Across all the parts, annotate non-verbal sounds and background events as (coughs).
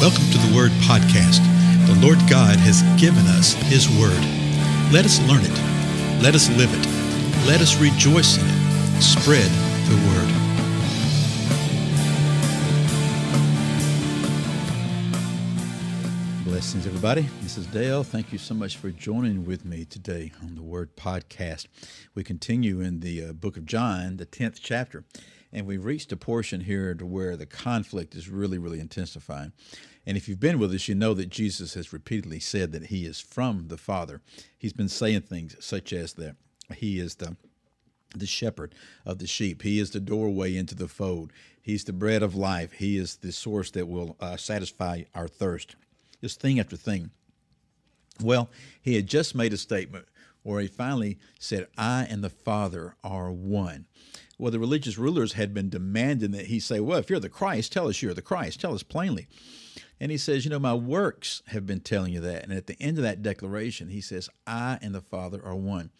Welcome to the Word Podcast. The Lord God has given us His Word. Let us learn it. Let us live it. Let us rejoice in it. Spread the Word. Blessings, everybody. This is Dale. Thank you so much for joining with me today on the Word Podcast. We continue in the uh, book of John, the 10th chapter, and we've reached a portion here to where the conflict is really, really intensifying. And if you've been with us, you know that Jesus has repeatedly said that he is from the Father. He's been saying things such as that he is the the shepherd of the sheep. He is the doorway into the fold. He's the bread of life. He is the source that will uh, satisfy our thirst just thing after thing. Well, he had just made a statement where he finally said, I and the Father are one. Well, the religious rulers had been demanding that he say, Well, if you're the Christ, tell us you're the Christ. Tell us plainly. And he says, You know, my works have been telling you that. And at the end of that declaration, he says, I and the Father are one.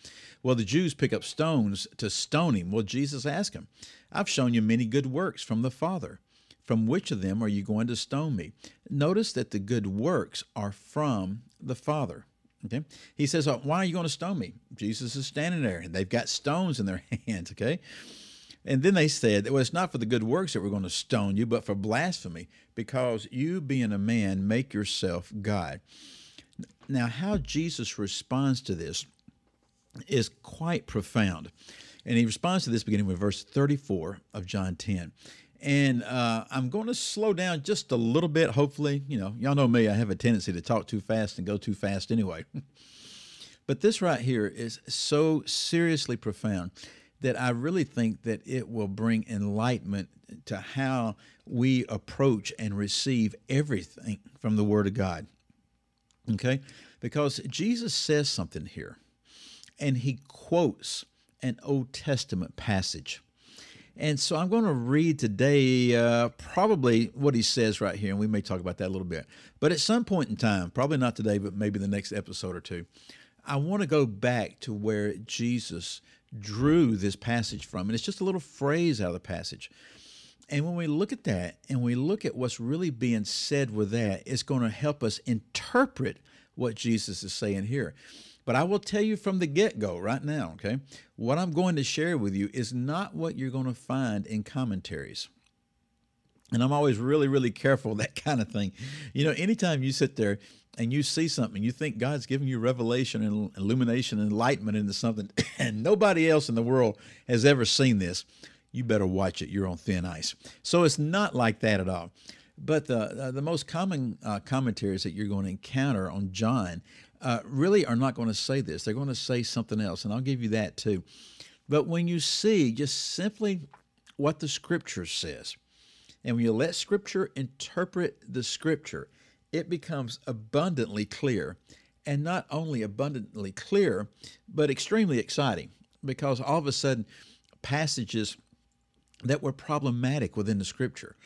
Well, the Jews pick up stones to stone him. Well, Jesus asked him, I've shown you many good works from the Father. From which of them are you going to stone me? Notice that the good works are from the Father. Okay. He says, oh, Why are you going to stone me? Jesus is standing there. And they've got stones in their (laughs) hands. Okay. And then they said, Well, it's not for the good works that we're going to stone you, but for blasphemy, because you, being a man, make yourself God. Now, how Jesus responds to this is quite profound. And he responds to this beginning with verse 34 of John 10. And uh, I'm going to slow down just a little bit, hopefully. You know, y'all know me, I have a tendency to talk too fast and go too fast anyway. (laughs) but this right here is so seriously profound that I really think that it will bring enlightenment to how we approach and receive everything from the Word of God. Okay? Because Jesus says something here, and he quotes an Old Testament passage. And so I'm going to read today uh, probably what he says right here, and we may talk about that a little bit. But at some point in time, probably not today, but maybe the next episode or two, I want to go back to where Jesus drew this passage from. And it's just a little phrase out of the passage. And when we look at that and we look at what's really being said with that, it's going to help us interpret what Jesus is saying here. But I will tell you from the get go right now, okay? What I'm going to share with you is not what you're going to find in commentaries. And I'm always really, really careful (laughs) that kind of thing. You know, anytime you sit there and you see something, you think God's giving you revelation and illumination and enlightenment into something, (laughs) and nobody else in the world has ever seen this, you better watch it. You're on thin ice. So it's not like that at all. But the, uh, the most common uh, commentaries that you're going to encounter on John uh, really are not going to say this. They're going to say something else, and I'll give you that too. But when you see just simply what the Scripture says, and when you let Scripture interpret the Scripture, it becomes abundantly clear. And not only abundantly clear, but extremely exciting because all of a sudden, passages that were problematic within the Scripture,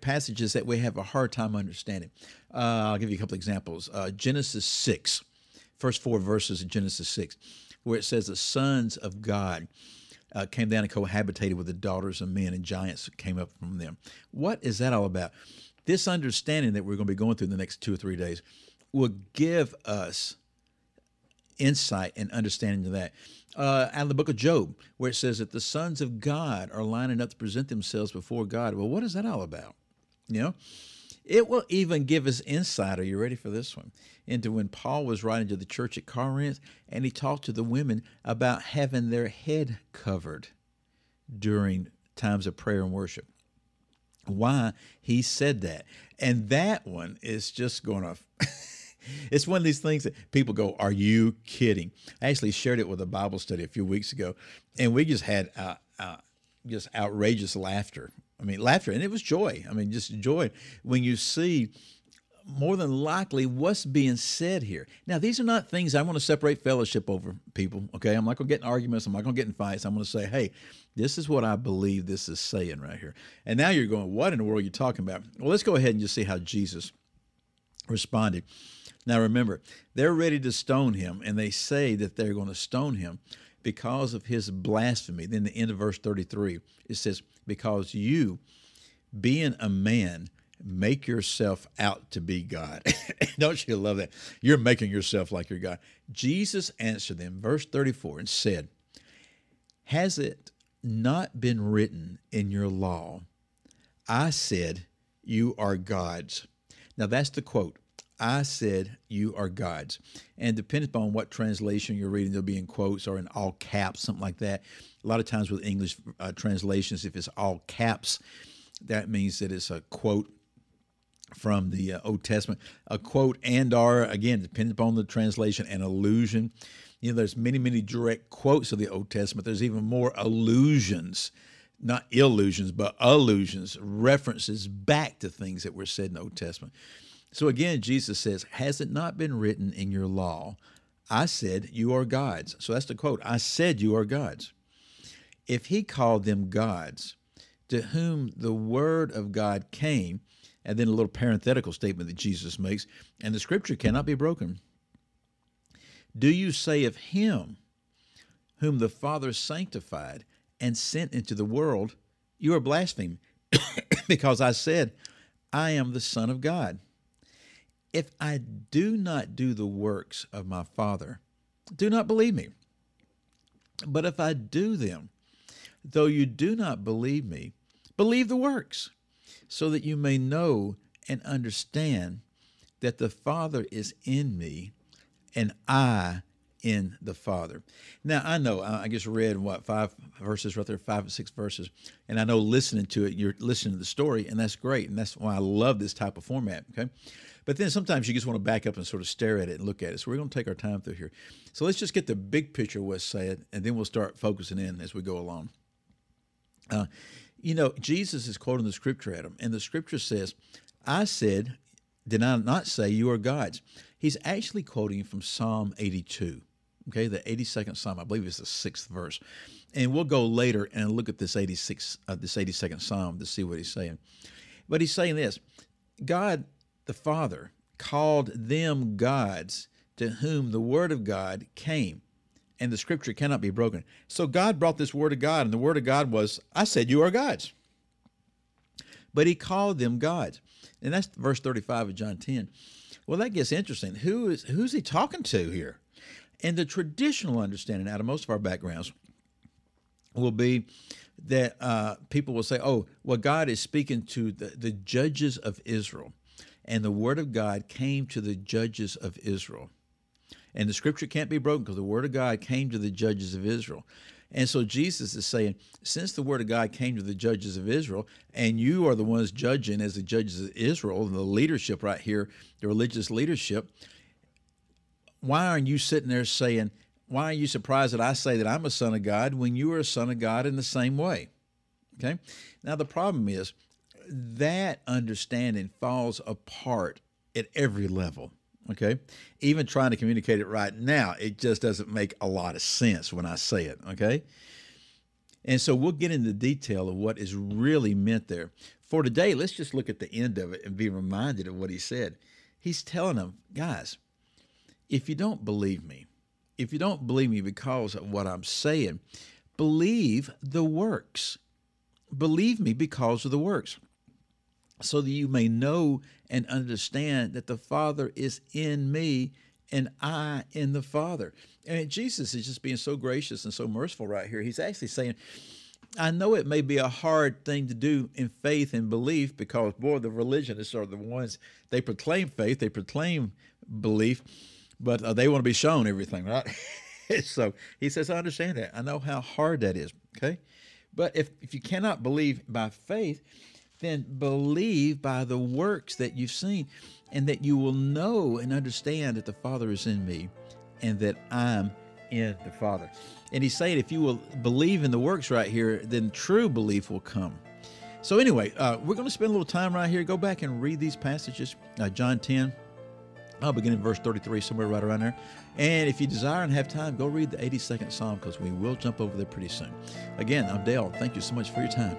passages that we have a hard time understanding. Uh, I'll give you a couple examples. Uh, Genesis 6 first four verses of Genesis 6, where it says the sons of God uh, came down and cohabitated with the daughters of men, and giants came up from them. What is that all about? This understanding that we're going to be going through in the next two or three days will give us insight and understanding to that. Uh, out of the book of Job, where it says that the sons of God are lining up to present themselves before God. Well, what is that all about? You know, it will even give us insight. Are you ready for this one? Into when Paul was writing to the church at Corinth and he talked to the women about having their head covered during times of prayer and worship. Why he said that. And that one is just going (laughs) to. It's one of these things that people go, Are you kidding? I actually shared it with a Bible study a few weeks ago, and we just had uh, uh, just outrageous laughter I mean, laughter, and it was joy. I mean, just joy when you see more than likely what's being said here. Now, these are not things I want to separate fellowship over people. Okay, I'm not going to get in arguments. I'm not going to get in fights. I'm going to say, hey, this is what I believe this is saying right here. And now you're going, what in the world are you talking about? Well, let's go ahead and just see how Jesus responded. Now, remember, they're ready to stone him, and they say that they're going to stone him because of his blasphemy. Then the end of verse 33, it says, Because you, being a man, make yourself out to be God. (laughs) Don't you love that? You're making yourself like your God. Jesus answered them, verse 34, and said, Has it not been written in your law, I said, You are gods? Now that's the quote. I said, You are gods. And depending upon what translation you're reading, they'll be in quotes or in all caps, something like that. A lot of times with English uh, translations, if it's all caps, that means that it's a quote from the uh, Old Testament. A quote and or, again, depending upon the translation, an allusion. You know, there's many, many direct quotes of the Old Testament. There's even more allusions not illusions, but allusions, references back to things that were said in the Old Testament. So again, Jesus says, Has it not been written in your law? I said, You are gods. So that's the quote. I said, You are gods. If he called them gods, to whom the word of God came, and then a little parenthetical statement that Jesus makes, and the scripture cannot be broken. Do you say of him whom the Father sanctified and sent into the world, you are blaspheming, (coughs) because I said, I am the Son of God. If I do not do the works of my Father, do not believe me. But if I do them, though you do not believe me, believe the works, so that you may know and understand that the Father is in me and I in the Father. Now, I know I just read what five verses right there, five or six verses, and I know listening to it, you're listening to the story, and that's great, and that's why I love this type of format. Okay, but then sometimes you just want to back up and sort of stare at it and look at it. So we're going to take our time through here. So let's just get the big picture, what's said, and then we'll start focusing in as we go along. Uh, you know, Jesus is quoting the scripture at him, and the scripture says, "I said, did I not say you are gods?" He's actually quoting from Psalm 82 okay, the 82nd Psalm. I believe it's the sixth verse. And we'll go later and look at this 86, uh, this 82nd Psalm to see what he's saying. But he's saying this God the Father called them gods to whom the word of God came, and the scripture cannot be broken. So God brought this word of God, and the word of God was, I said, You are gods. But he called them gods. And that's verse 35 of John 10. Well, that gets interesting. Who is who's he talking to here? And the traditional understanding out of most of our backgrounds will be that uh, people will say, oh, well, God is speaking to the, the judges of Israel. And the word of God came to the judges of Israel. And the scripture can't be broken because the word of God came to the judges of Israel. And so Jesus is saying, since the word of God came to the judges of Israel, and you are the ones judging as the judges of Israel, and the leadership right here, the religious leadership, why aren't you sitting there saying, why are you surprised that I say that I'm a son of God when you are a son of God in the same way? Okay. Now, the problem is that understanding falls apart at every level. Okay. Even trying to communicate it right now, it just doesn't make a lot of sense when I say it. Okay. And so we'll get into detail of what is really meant there. For today, let's just look at the end of it and be reminded of what he said. He's telling them, guys, if you don't believe me, if you don't believe me because of what I'm saying, believe the works. Believe me because of the works, so that you may know and understand that the Father is in me and I in the Father. And Jesus is just being so gracious and so merciful right here. He's actually saying, I know it may be a hard thing to do in faith and belief because, boy, the religionists are the ones, they proclaim faith, they proclaim belief, but uh, they want to be shown everything, (laughs) right? so he says, I understand that. I know how hard that is. Okay. But if, if you cannot believe by faith, then believe by the works that you've seen, and that you will know and understand that the Father is in me and that I'm in the Father. And he's saying, if you will believe in the works right here, then true belief will come. So, anyway, uh, we're going to spend a little time right here. Go back and read these passages uh, John 10, I'll begin in verse 33, somewhere right around there. And if you desire and have time, go read the 82nd Psalm because we will jump over there pretty soon. Again, I'm Dale. Thank you so much for your time.